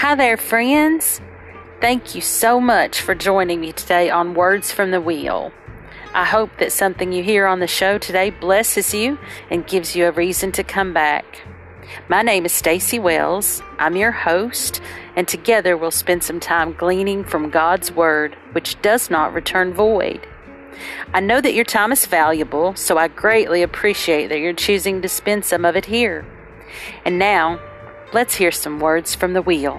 Hi there, friends. Thank you so much for joining me today on Words from the Wheel. I hope that something you hear on the show today blesses you and gives you a reason to come back. My name is Stacy Wells. I'm your host, and together we'll spend some time gleaning from God's Word, which does not return void. I know that your time is valuable, so I greatly appreciate that you're choosing to spend some of it here. And now, let's hear some words from the wheel.